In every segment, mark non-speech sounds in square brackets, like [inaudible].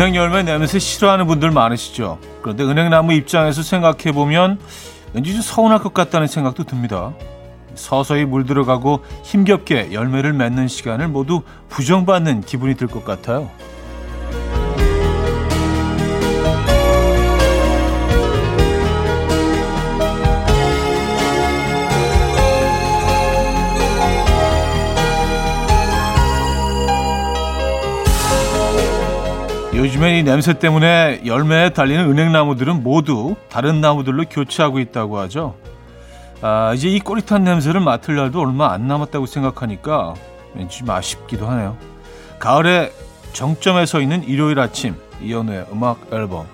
은행 열매 냄새 싫어하는 분들 많으시죠? 그런데 은행나무 입장에서 생각해 보면 왠지 좀 서운할 것 같다는 생각도 듭니다. 서서히 물들어가고 힘겹게 열매를 맺는 시간을 모두 부정받는 기분이 들 것 같아요. 요즘엔 이 냄새 때문에 열매에 달리는 은행나무들은 모두 다른 나무들로 교체하고 있다고 하죠. 아, 이제 이 꼬릿한 냄새를 맡을 날도 얼마 안 남았다고 생각하니까 왠지 좀 아쉽기도 하네요. 가을에 정점에 서 있는 일요일 아침 이연우의 음악 앨범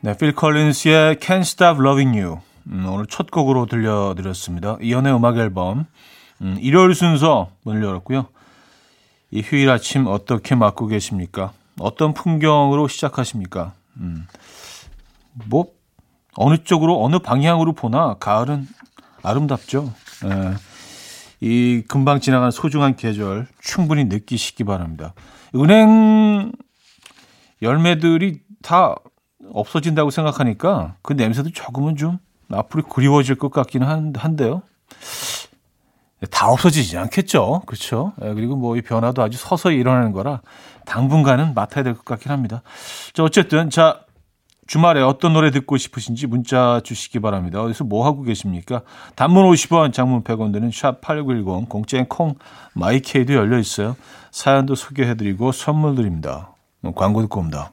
네, 필 컬린스의 Can't Stop Loving You 음, 오늘 첫 곡으로 들려드렸습니다. 이연우의 음악 앨범 음, 일요일 순서 문을 열었고요. 이 휴일 아침 어떻게 맞고 계십니까? 어떤 풍경으로 시작하십니까? 음, 뭐 어느 쪽으로 어느 방향으로 보나 가을은 아름답죠. 예. 이 금방 지나가는 소중한 계절 충분히 느끼시기 바랍니다. 은행 열매들이 다 없어진다고 생각하니까 그 냄새도 조금은 좀 앞으로 그리워질 것 같기는 한, 한데요. 다 없어지지 않겠죠. 그렇죠. 예, 그리고 뭐 이 변화도 아주 서서히 일어나는 거라 당분간은 맡아야 될 것 같긴 합니다. 자, 어쨌든 자 주말에 어떤 노래 듣고 싶으신지 문자 주시기 바랍니다. 어디서 뭐 하고 계십니까? 단문 50원, 장문 100원 드는 샵 8910 공짜인 콩 마이케이도 열려 있어요. 사연도 소개해 드리고 선물 드립니다. 광고 듣고 옵니다.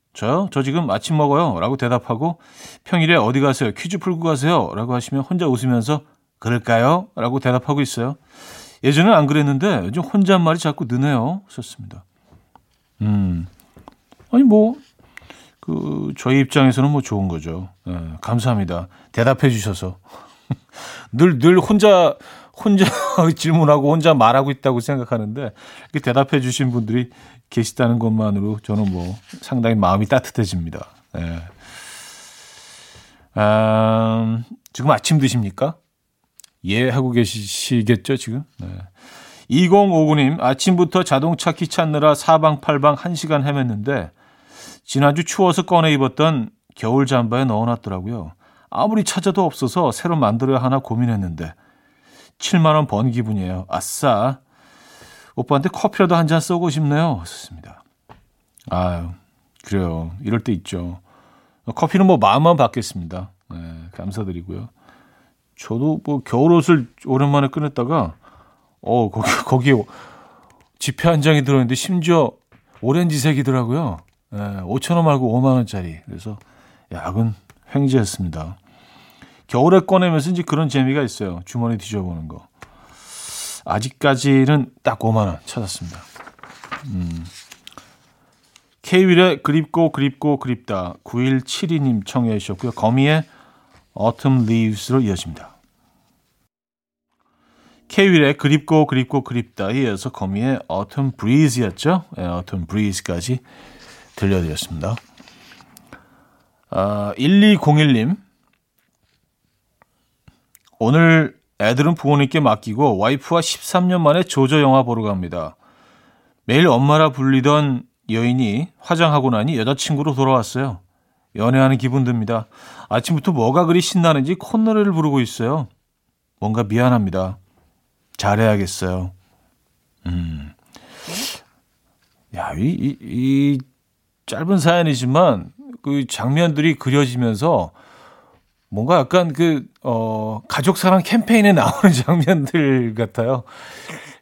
저요? 저 지금 아침 먹어요. 라고 대답하고 평일에 어디 가세요? 퀴즈 풀고 가세요. 라고 하시면 혼자 웃으면서 그럴까요? 라고 대답하고 있어요. 예전엔 안 그랬는데 요즘 혼잣말이 자꾸 느네요. 썼습니다. 음. 아니 뭐 그 저희 입장에서는 뭐 좋은 거죠. 네, 감사합니다. 대답해 주셔서 [laughs] 늘늘 늘 혼자 혼자 [laughs] 질문하고 혼자 말하고 있다고 생각하는데 이렇게 대답해 주신 분들이 계시다는 것만으로 저는 뭐 상당히 마음이 따뜻해집니다. 네. 아, 지금 아침 드십니까? 예 하고 계시겠죠 지금? 네. 2059님 아침부터 자동차 키 찾느라 사방팔방 1시간 헤맸는데 지난주 추워서 꺼내 입었던 겨울 잠바에 넣어놨더라고요. 아무리 찾아도 없어서 새로 만들어야 하나 고민했는데 7만 원 번 기분이에요. 아싸. 오빠한테 커피라도 한 잔 쏘고 싶네요. 좋습니다. 아유, 그래요. 이럴 때 있죠. 커피는 뭐 마음만 받겠습니다. 네, 감사드리고요. 저도 뭐 겨울 옷을 오랜만에 꺼냈다가 어 거기 [laughs] 거기에 지폐 한 장이 들어있는데 심지어 오렌지색이더라고요. 예, 5천 원 말고 5만 원짜리. 그래서 야근 횡재했습니다. 겨울에 꺼내면서 이제 그런 재미가 있어요. 주머니 뒤져보는 거. 아직까지는 딱 5만 원 찾았습니다. 음. K-윌의 그립고 그립고 그립다 9172님 청해 주셨고요. 거미의 Autumn Leaves로 이어집니다. K-윌의 그립고 그립고 그립다 이어서 거미의 Autumn Breeze였죠. 네, Autumn Breeze까지 들려드렸습니다. 아, 1201님. 오늘 애들은 부모님께 맡기고 와이프와 13년 만에 조조 영화 보러 갑니다. 매일 엄마라 불리던 여인이 화장하고 나니 여자친구로 돌아왔어요. 연애하는 기분 듭니다. 아침부터 뭐가 그리 신나는지 콧노래를 부르고 있어요. 뭔가 미안합니다. 잘해야겠어요. 음. 야, 이, 이, 이 짧은 사연이지만 그 장면들이 그려지면서 뭔가 약간 그, 어, 가족 사랑 캠페인에 나오는 [laughs] 장면들 같아요.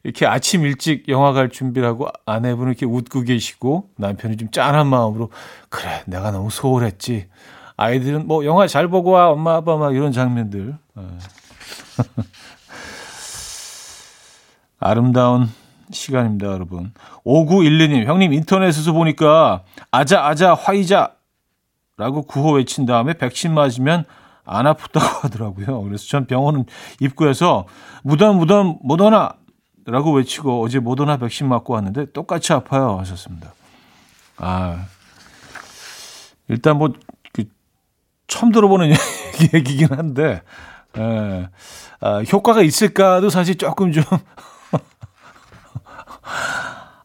이렇게 아침 일찍 영화 갈 준비를 하고 아내분은 이렇게 웃고 계시고 남편이 좀 짠한 마음으로 그래 내가 너무 소홀했지 아이들은 뭐 영화 잘 보고 와 엄마 아빠 막 이런 장면들 예. [laughs] 아름다운 시간입니다 여러분 5912님 형님 인터넷에서 보니까 아자 아자 화이자 라고 구호 외친 다음에 백신 맞으면 안 아프다고 [laughs] 하더라고요. 그래서 전 병원 입구에서 무덤 무덤 모더나 라고 외치고 어제 모더나 백신 맞고 왔는데 똑같이 아파요 하셨습니다. 아 일단 뭐 그, 처음 들어보는 [laughs] 얘기긴 한데 에, 아, 효과가 있을까도 사실 조금 좀 [laughs]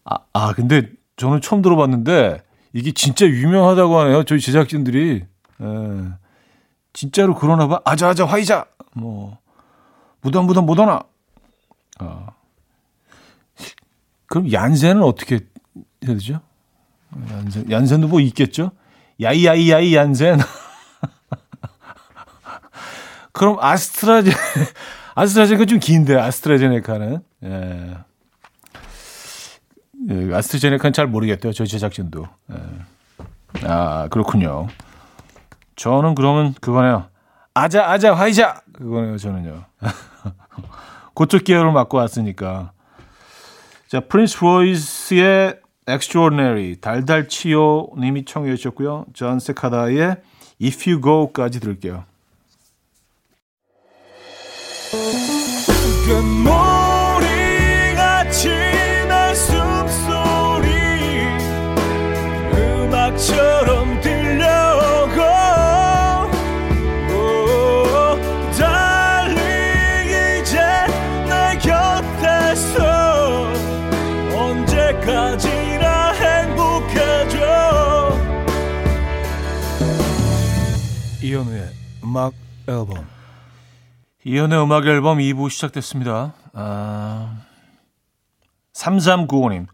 아, 아 근데 저는 처음 들어봤는데 이게 진짜 유명하다고 하네요. 저희 제작진들이 에, 진짜로 그러나 봐. 아자아자 화이자 뭐 무덤 무덤 못하나. 아. 그럼 얀센은 어떻게 해야 되죠? 얀센, 얀센도 뭐 있겠죠? 야이야이야이 얀센. [laughs] 그럼 아스트라제 [laughs] 아스트라제네카 좀 긴데 아스트라제네카는 예. 예, 아스트라제네카는 잘 모르겠대요. 저 제작진도. 예. 아 그렇군요. 저는 그러면 그거네요. 아자 아자 화이자 그거네요. 저는요. [laughs] 그쪽 계열을 맡고 왔으니까. 자, 프린스 로이스의 Extraordinary, 달달치요 님이 청해 주셨고요. 존 세카다의 If You Go까지 들을게요. 숨소리 음악처럼 이현우의 음악 앨범 이현우의 음악 앨범 2부 시작됐습니다. 아... 3395님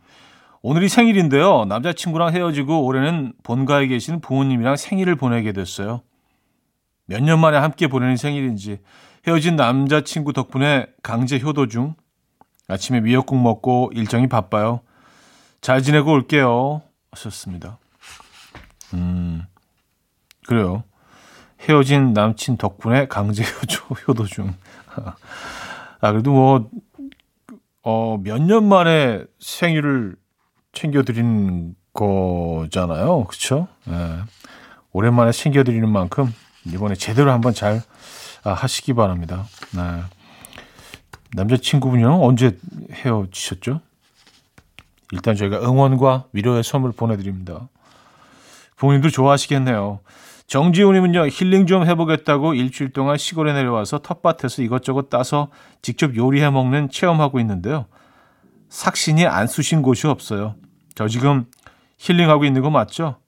오늘이 생일인데요. 남자친구랑 헤어지고 올해는 본가에 계신 부모님이랑 생일을 보내게 됐어요. 몇 년 만에 함께 보내는 생일인지 헤어진 남자친구 덕분에 강제 효도 중 아침에 미역국 먹고 일정이 바빠요. 잘 지내고 올게요. 하셨습니다. 음, 그래요. 헤어진 남친 덕분에 강제 [laughs] 효도 중. 아, 그래도 뭐, 어, 몇 년 만에 생일을 챙겨드리는 거잖아요. 그쵸? 예. 오랜만에 챙겨드리는 만큼 이번에 제대로 한번 잘 아, 하시기 바랍니다. 네. 남자친구분이랑 언제 헤어지셨죠? 일단 저희가 응원과 위로의 선물 보내드립니다. 부모님도 좋아하시겠네요. 정지훈님은요, 힐링 좀 해보겠다고 일주일 동안 시골에 내려와서 텃밭에서 이것저것 따서 직접 요리해 먹는 체험하고 있는데요. 삭신이 안 쑤신 곳이 없어요. 저 지금 힐링하고 있는 거 맞죠?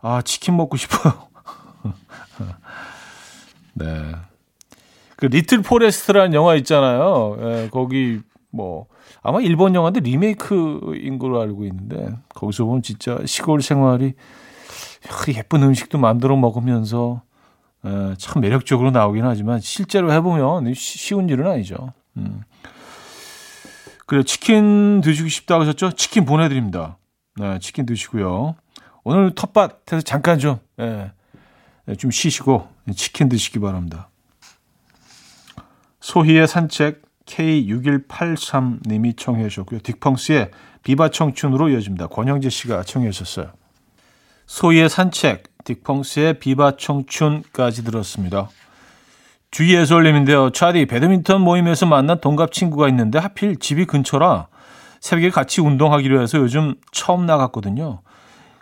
아, 치킨 먹고 싶어요. [laughs] 네. 그 리틀 포레스트라는 영화 있잖아요. 예, 거기 뭐 아마 일본 영화인데 리메이크인 걸로 알고 있는데 거기서 보면 진짜 시골 생활이 예쁜 음식도 만들어 먹으면서 에, 참 매력적으로 나오긴 하지만 실제로 해보면 쉬운 일은 아니죠. 음. 그래 치킨 드시고 싶다고 하셨죠? 치킨 보내드립니다. 네, 치킨 드시고요. 오늘 텃밭에서 잠깐 좀, 예, 좀 쉬시고 치킨 드시기 바랍니다. 소희의 산책 K6183님이 청해 주셨고요. 딕펑스의 비바 청춘으로 이어집니다. 권영재 씨가 청해 주셨어요. 소희의 산책, 딕펑스의 비바 청춘까지 들었습니다. 주의해솔님인데요. 차디 배드민턴 모임에서 만난 동갑 친구가 있는데 하필 집이 근처라 새벽에 같이 운동하기로 해서 요즘 처음 나갔거든요.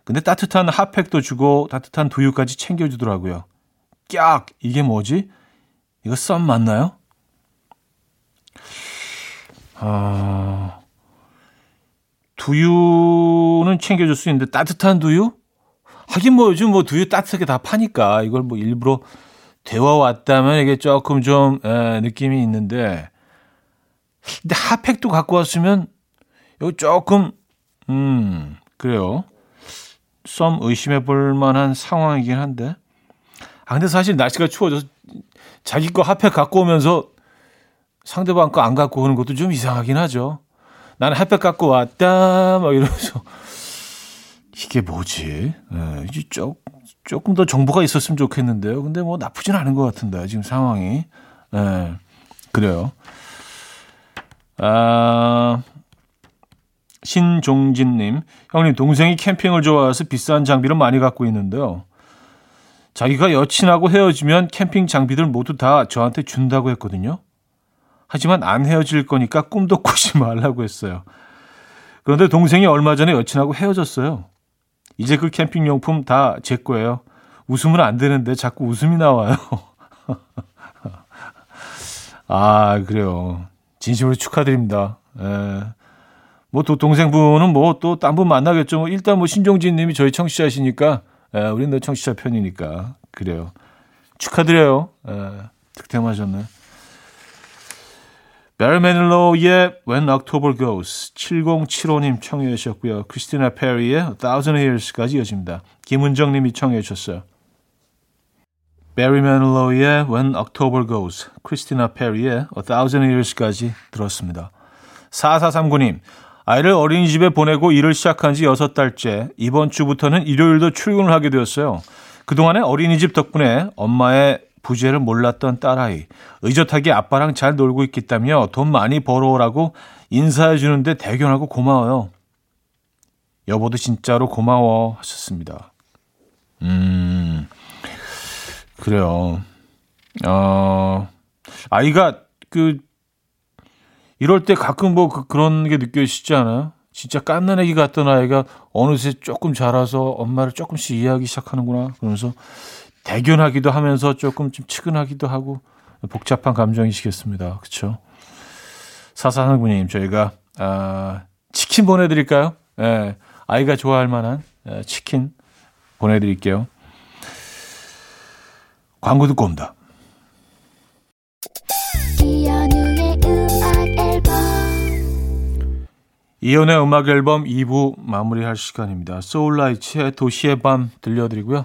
근데 따뜻한 핫팩도 주고 따뜻한 두유까지 챙겨주더라고요. 깍! 이게 뭐지? 이거 썸 맞나요? 아, 두유는 챙겨줄 수 있는데 따뜻한 두유? 하긴 뭐 요즘 뭐 두유 따뜻하게 다 파니까 이걸 뭐 일부러 데워 왔다면 이게 조금 좀 에, 느낌이 있는데 근데 핫팩도 갖고 왔으면 이거 조금 음 그래요 썸 의심해 볼 만한 상황이긴 한데 아 근데 사실 날씨가 추워져서 자기 거 핫팩 갖고 오면서 상대방 거 안 갖고 오는 것도 좀 이상하긴 하죠. 나는 햇볕 갖고 왔다. 막 이러면서. 이게 뭐지? 예, 이제 조, 조금 더 정보가 있었으면 좋겠는데요. 근데 뭐 나쁘진 않은 것 같은데, 지금 상황이. 예, 그래요. 아, 신종진님, 형님, 동생이 캠핑을 좋아해서 비싼 장비를 많이 갖고 있는데요. 자기가 여친하고 헤어지면 캠핑 장비들 모두 다 저한테 준다고 했거든요. 하지만 안 헤어질 거니까 꿈도 [laughs] 꾸지 말라고 했어요. 그런데 동생이 얼마 전에 여친하고 헤어졌어요. 이제 그 캠핑 용품 다 제 거예요. 웃으면 안 되는데 자꾸 웃음이 나와요. [laughs] 아, 그래요. 진심으로 축하드립니다. 예. 뭐또 동생분은 뭐 또 딴 분 만나겠죠. 뭐 일단 뭐 신종진 님이 저희 청취자시니까 예, 우리는 너 청취자 편이니까 그래요. 축하드려요. 예, 득템하셨네. 베리 매닐로의 When October Goes 7075님 청해 주셨고요. 크리스티나 페리의 A Thousand Years까지 이어집니다. 김은정 님이 청해 주셨어요. 베리 매닐로의 When October Goes 크리스티나 페리의 A Thousand Years까지 들었습니다. 4439님 아이를 어린이집에 보내고 일을 시작한 지 6달째 이번 주부터는 일요일도 출근을 하게 되었어요. 그동안에 어린이집 덕분에 엄마의 부재를 몰랐던 딸아이 의젓하게 아빠랑 잘 놀고 있겠다며 돈 많이 벌어오라고 인사해 주는데 대견하고 고마워요. 여보도 진짜로 고마워 하셨습니다. 음, 그래요. 어, 아이가 그 이럴 때 가끔 뭐 그, 그런 게 느껴지지 않아요? 진짜 깐난 애기 같던 아이가 어느새 조금 자라서 엄마를 조금씩 이해하기 시작하는구나. 그러면서 대견하기도 하면서 조금 좀 측은하기도 하고 복잡한 감정이시겠습니다. 그렇죠? 사사상구님 저희가 아, 치킨 보내드릴까요? 예, 아이가 좋아할 만한 예, 치킨 보내드릴게요. 광고 듣고 옵니다. 이연의 음악 앨범 2부 마무리할 시간입니다. 소울라이츠의 도시의 밤 들려드리고요.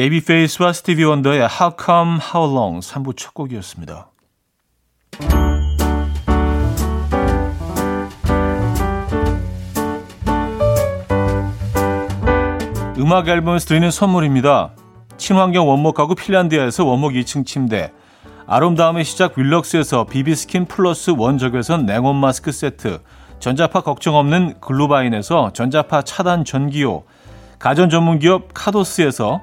베이비페이스와 스티비 원더의 How Come How Long 3부 첫 곡이었습니다. 음악 앨범에서 드리는 선물입니다. 친환경 원목 가구 핀란드에서 원목 2층 침대 아름다움의 시작 윌럭스에서 비비스킨 플러스 원적외선 냉온 마스크 세트 전자파 걱정 없는 글루바인에서 전자파 차단 전기요 가전 전문 기업 카도스에서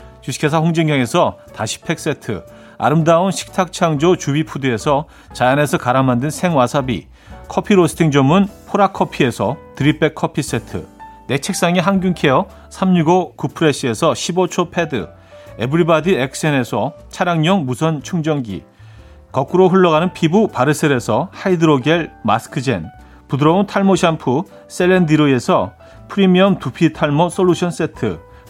주식회사 홍진경에서 다시팩 세트, 아름다운 식탁 창조 주비푸드에서 자연에서 갈아 만든 생와사비, 커피 로스팅 전문 포라커피에서 드립백 커피 세트, 내 책상에 항균 케어 365 구프레시에서 15초 패드, 에브리바디 엑센에서 차량용 무선 충전기, 거꾸로 흘러가는 피부 바르셀에서 하이드로겔 마스크젠, 부드러운 탈모 샴푸 셀렌디로에서 프리미엄 두피 탈모 솔루션 세트,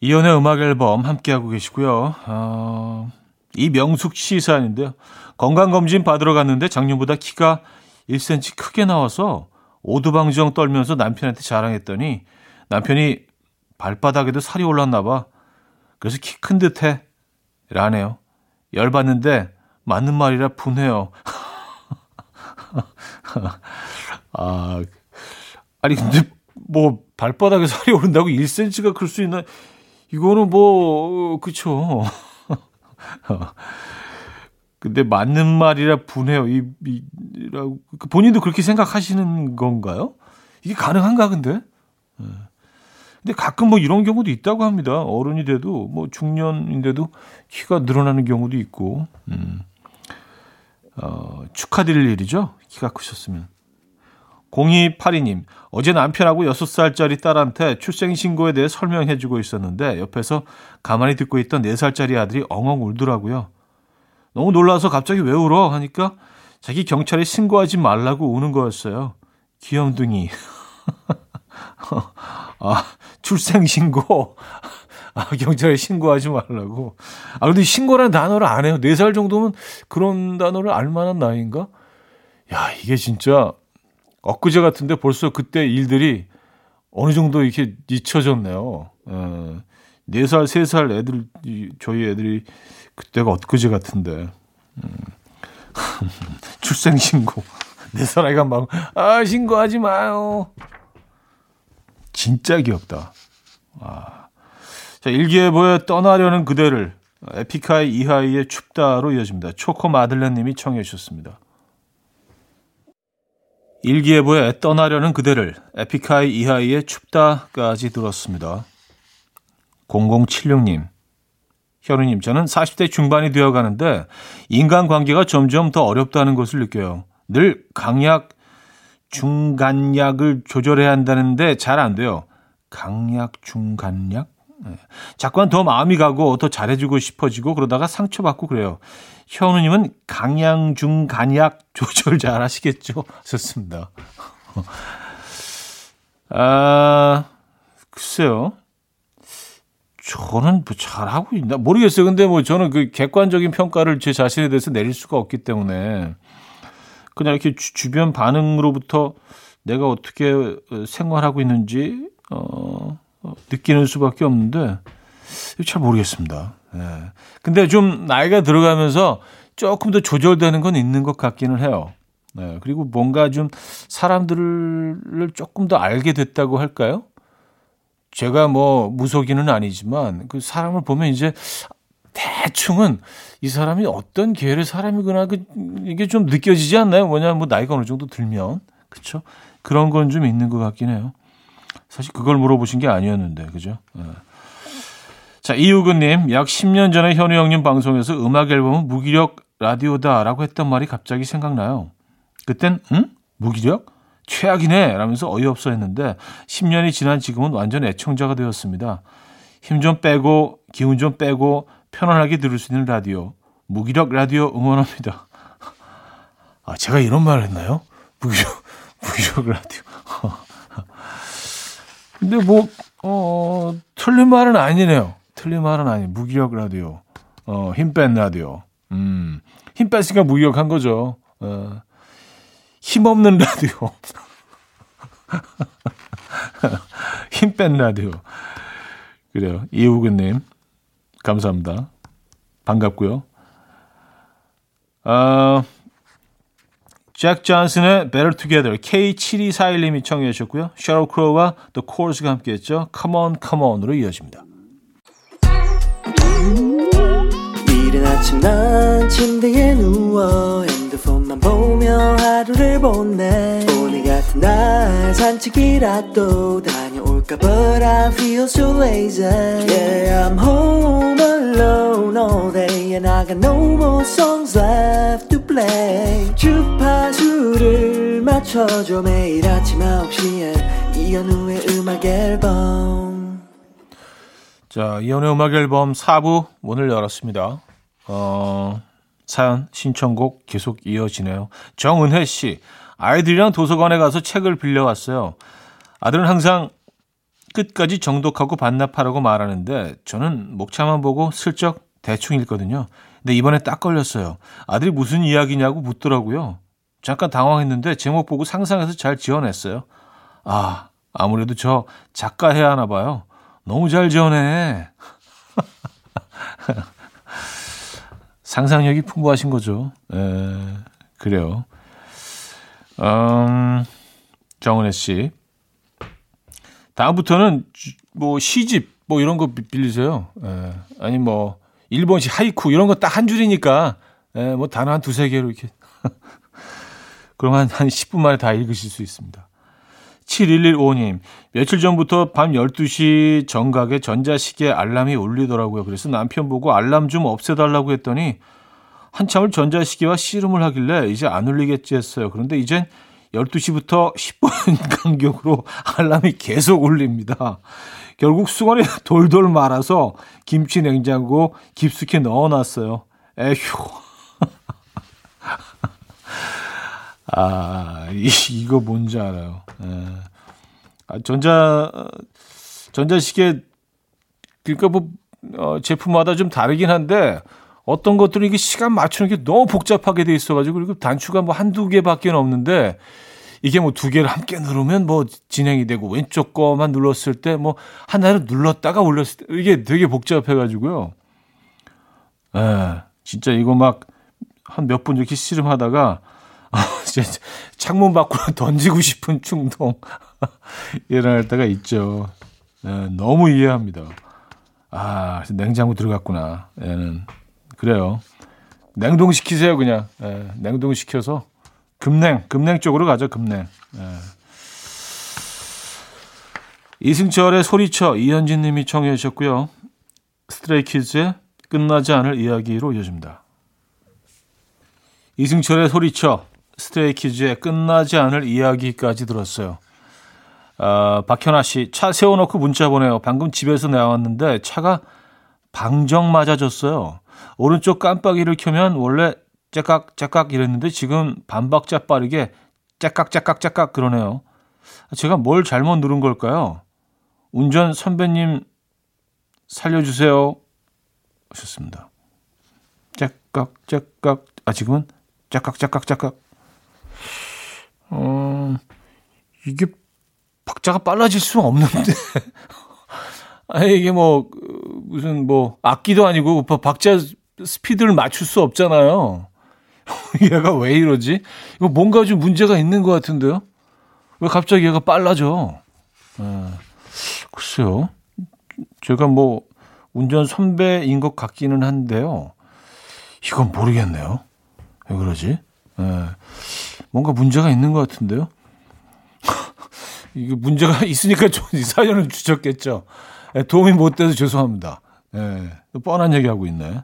이연의 음악 앨범 함께하고 계시고요. 어, 이명숙 씨 사연인데요. 건강검진 받으러 갔는데 작년보다 키가 1cm 크게 나와서 오두방정 떨면서 남편한테 자랑했더니 남편이 발바닥에도 살이 올랐나 봐. 그래서 키 큰 듯해. 라네요. 열받는데 맞는 말이라 분해요. [laughs] 아, 아니 근데 뭐 발바닥에 살이 오른다고 1cm가 클 수 있나? 이거는 뭐 그쵸. [laughs] 근데 맞는 말이라 분해요. 이, 이라고 본인도 그렇게 생각하시는 건가요? 이게 가능한가 근데? 예. 근데 가끔 뭐 이런 경우도 있다고 합니다. 어른이 돼도 뭐 중년인데도 키가 늘어나는 경우도 있고. 음. 어, 축하드릴 일이죠. 키가 크셨으면. 0282님, 어제 남편하고 6살짜리 딸한테 출생신고에 대해 설명해주고 있었는데 옆에서 가만히 듣고 있던 4살짜리 아들이 엉엉 울더라고요. 너무 놀라서 갑자기 왜 울어? 하니까 자기 경찰에 신고하지 말라고 우는 거였어요. 귀염둥이. [laughs] 아, 출생신고. 아, 경찰에 신고하지 말라고. 아, 근데 신고라는 단어를 안 해요. 4살 정도면 그런 단어를 알 만한 나이인가? 야, 이게 진짜 엊그제 같은데 벌써 그때 일들이 어느 정도 이렇게 잊혀졌네요. 어, 4살, 3살 애들, 저희 애들이 그때가 엊그제 같은데. 음. [laughs] 출생신고. 4살 아이가 막, 아, 신고하지 마요. 진짜 귀엽다. 아. 자, 일기예보에 떠나려는 그대를 에픽하이 이하이의 춥다로 이어집니다. 초코 마들렌 님이 청해 주셨습니다. 일기예보에 떠나려는 그대를 에픽하이 이하이의 춥다까지 들었습니다. 0076님, 현우님, 저는 40대 중반이 되어 가는데 인간관계가 점점 더 어렵다는 것을 느껴요. 늘 강약, 중간약을 조절해야 한다는데 잘 안 돼요. 강약, 중간약? 네. 자꾸만 더 마음이 가고 더 잘해주고 싶어지고 그러다가 상처받고 그래요. 현우님은 강양 중 간약 [laughs] 조절 잘 하시겠죠? 좋습니다. 아, 글쎄요. 저는 뭐 잘하고 있나 모르겠어요. 근데 뭐 저는 그 객관적인 평가를 제 자신에 대해서 내릴 수가 없기 때문에 그냥 이렇게 주, 변 반응으로부터 내가 어떻게 생활하고 있는지 어 어, 느끼는 수밖에 없는데 잘 모르겠습니다. 예. 근데 좀 나이가 들어가면서 조금 더 조절되는 건 있는 것 같기는 해요. 네, 그리고 뭔가 좀 사람들을 조금 더 알게 됐다고 할까요? 제가 뭐 무속인은 아니지만 그 사람을 보면 이제 대충은 이 사람이 어떤 계열의 사람이구나 그 이게 좀 느껴지지 않나요? 뭐냐면 뭐 나이가 어느 정도 들면 그렇죠? 그런 건 좀 있는 것 같긴 해요. 사실 그걸 물어보신 게 아니었는데, 그죠? 네. 자, 이우근님, 약 10년 전에 현우 형님 방송에서 음악 앨범은 무기력 라디오다라고 했던 말이 갑자기 생각나요. 그땐, 응? 무기력? 최악이네! 라면서 어이없어 했는데, 10년이 지난 지금은 완전 애청자가 되었습니다. 힘 좀 빼고, 기운 좀 빼고, 편안하게 들을 수 있는 라디오. 무기력 라디오 응원합니다. [laughs] 아, 제가 이런 말을 했나요? 무기력, [laughs] 무기력 라디오. [laughs] 근데 뭐, 어, 틀린 말은 아니네요. 틀린 말은 아니. 무기력 라디오. 어, 힘 뺀 라디오. 음, 힘 뺐으니까 무기력한 거죠. 어, 힘 없는 라디오. [laughs] 힘 뺀 라디오. 그래요. 이우근님. 감사합니다. 반갑고요. 어, 잭 존슨의 Better Together K7241님이 청해 주셨고요. 셔럴 크로우와 The Cores가 함께했죠. Come on, come on으로 이어집니다. 이른 아침 난 침대에 누워 핸드폰만 보며 하루를 보내 오늘 같은 날 산책이라도 다녀올까 But I feel so lazy Yeah, I'm home alone all day And I got no more songs left play 주파수를 맞춰줘 매일 아침 9시에 이현우의 음악 앨범 자, 이현우의 음악 앨범 4부 문을 열었습니다. 어, 사연, 신청곡 계속 이어지네요. 정은혜 씨, 아이들이랑 도서관에 가서 책을 빌려왔어요. 아들은 항상 끝까지 정독하고 반납하라고 말하는데 저는 목차만 보고 슬쩍 대충 읽거든요. 근데 이번에 딱 걸렸어요. 아들이 무슨 이야기냐고 묻더라고요. 잠깐 당황했는데 제목 보고 상상해서 잘 지어냈어요. 아, 아무래도 저 작가 해야 하나 봐요. 너무 잘 지어내. [laughs] 상상력이 풍부하신 거죠. 에, 그래요. 음, 정은혜 씨. 다음부터는 뭐 시집 뭐 이런 거 빌리세요. 에, 아니 뭐 일본식 하이쿠 이런 거 딱 한 줄이니까 에, 뭐 단어 한 두세 개로 이렇게 [laughs] 그럼 한, 한 10분 만에 다 읽으실 수 있습니다. 7115님, 며칠 전부터 밤 12시 정각에 전자시계 알람이 울리더라고요. 그래서 남편 보고 알람 좀 없애달라고 했더니 한참을 전자시계와 씨름을 하길래 이제 안 울리겠지 했어요. 그런데 이젠 12시부터 10분 [laughs] 간격으로 알람이 계속 울립니다. 결국 수건에 [laughs] 돌돌 말아서 김치 냉장고 깊숙이 넣어놨어요. 에휴. [laughs] 아, 이, 이거 뭔지 알아요. 예. 아, 전자, 전자시계, 그러니까 뭐, 어, 제품마다 좀 다르긴 한데, 어떤 것들은 이게 시간 맞추는 게 너무 복잡하게 돼 있어가지고, 그리고 단추가 뭐 한두 개밖에 없는데, 이게 뭐 두 개를 함께 누르면 뭐 진행이 되고, 왼쪽 거만 눌렀을 때, 뭐, 하나를 눌렀다가 올렸을 때, 이게 되게 복잡해가지고요. 예, 진짜 이거 막, 한 몇 분 이렇게 씨름하다가, [laughs] 아, 창문 밖으로 [laughs] 던지고 싶은 충동 [laughs] 일어날 때가 있죠. 네, 너무 이해합니다. 아, 냉장고 들어갔구나. 얘는 그래요. 냉동시키세요, 그냥. 네, 냉동시켜서 급냉, 급냉 쪽으로 가죠, 급냉. 네. 이승철의 소리쳐 이현진 님이 청해 주셨고요. 스트레이 키즈의 끝나지 않을 이야기로 이어집니다. 이승철의 소리쳐 스트레이 키즈의 끝나지 않을 이야기까지 들었어요. 어, 박현아 씨, 차 세워놓고 문자 보내요. 방금 집에서 나왔는데 차가 방정 맞아졌어요. 오른쪽 깜빡이를 켜면 원래 째깍 째깍 이랬는데 지금 반박자 빠르게 째깍 째깍 째깍 그러네요. 제가 뭘 잘못 누른 걸까요? 운전 선배님 살려주세요. 하셨습니다. 째깍 째깍 아 지금은 째깍 째깍 째깍 어, 이게 박자가 빨라질 수는 없는데. [laughs] 아니, 이게 뭐, 무슨 뭐, 악기도 아니고, 박자 스피드를 맞출 수 없잖아요. [laughs] 얘가 왜 이러지? 이거 뭔가 좀 문제가 있는 것 같은데요? 왜 갑자기 얘가 빨라져? 아, 글쎄요. 제가 뭐, 운전 선배인 것 같기는 한데요. 이건 모르겠네요. 왜 그러지? 예. 뭔가 문제가 있는 것 같은데요. [laughs] 이게 문제가 [laughs] 있으니까 좀이 사연을 주셨겠죠. 예, 도움이 못 돼서 죄송합니다. 예, 뻔한 얘기하고 있네.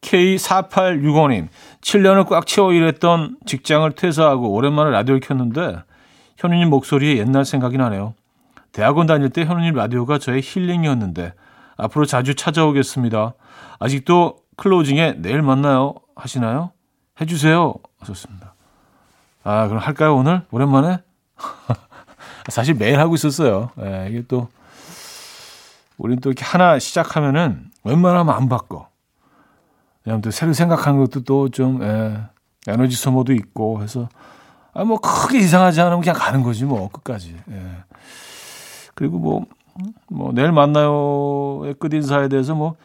K4865님, 7년을 꽉 채워 일했던 직장을 퇴사하고 오랜만에 라디오를 켰는데 현우님 목소리에 옛날 생각이 나네요. 대학원 다닐 때 현우님 라디오가 저의 힐링이었는데 앞으로 자주 찾아오겠습니다. 아직도 클로징에 내일 만나요 하시나요? 해주세요. 하셨습니다. 아, 그럼 할까요, 오늘? 오랜만에? [laughs] 사실 매일 하고 있었어요. 예, 이게 또, 우린 또 이렇게 하나 시작하면은 웬만하면 안 바꿔. 또 새로 생각하는 것도 또 좀, 예, 에너지 소모도 있고 해서, 아, 뭐 크게 이상하지 않으면 그냥 가는 거지, 뭐, 끝까지. 예. 그리고 뭐, 뭐, 내일 만나요의 끝 인사에 대해서 뭐,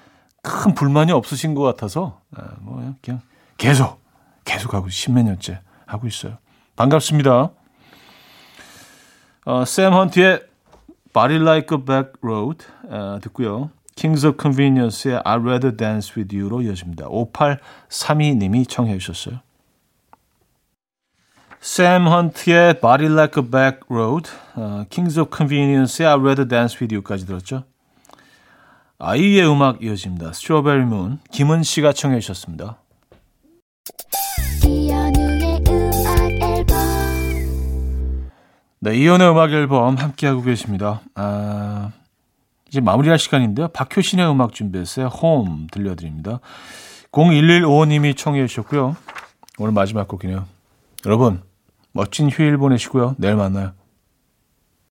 큰 불만이 없으신 것 같아서, 예, 뭐, 그냥 계속, 계속 하고 십몇 년째 하고 있어요. 반갑습니다. 어, 샘 헌트의 Body Like a Back Road 어, 듣고요. Kings of Convenience의 I'd Rather Dance With You로 이어집니다. 5832님이 청해 주셨어요. 샘 헌트의 Body Like a Back Road, 어, Kings of Convenience의 I'd Rather Dance With You까지 들었죠. 아이의 음악 이어집니다. Strawberry Moon, 김은 씨가 청해 주셨습니다. 네, 이연의 음악 앨범 함께하고 계십니다. 아, 이제 마무리할 시간인데요. 박효신의 음악 준비했어요. 홈 들려드립니다. 0115님이 청해 주셨고요. 오늘 마지막 곡이네요. 여러분, 멋진 휴일 보내시고요. 내일 만나요.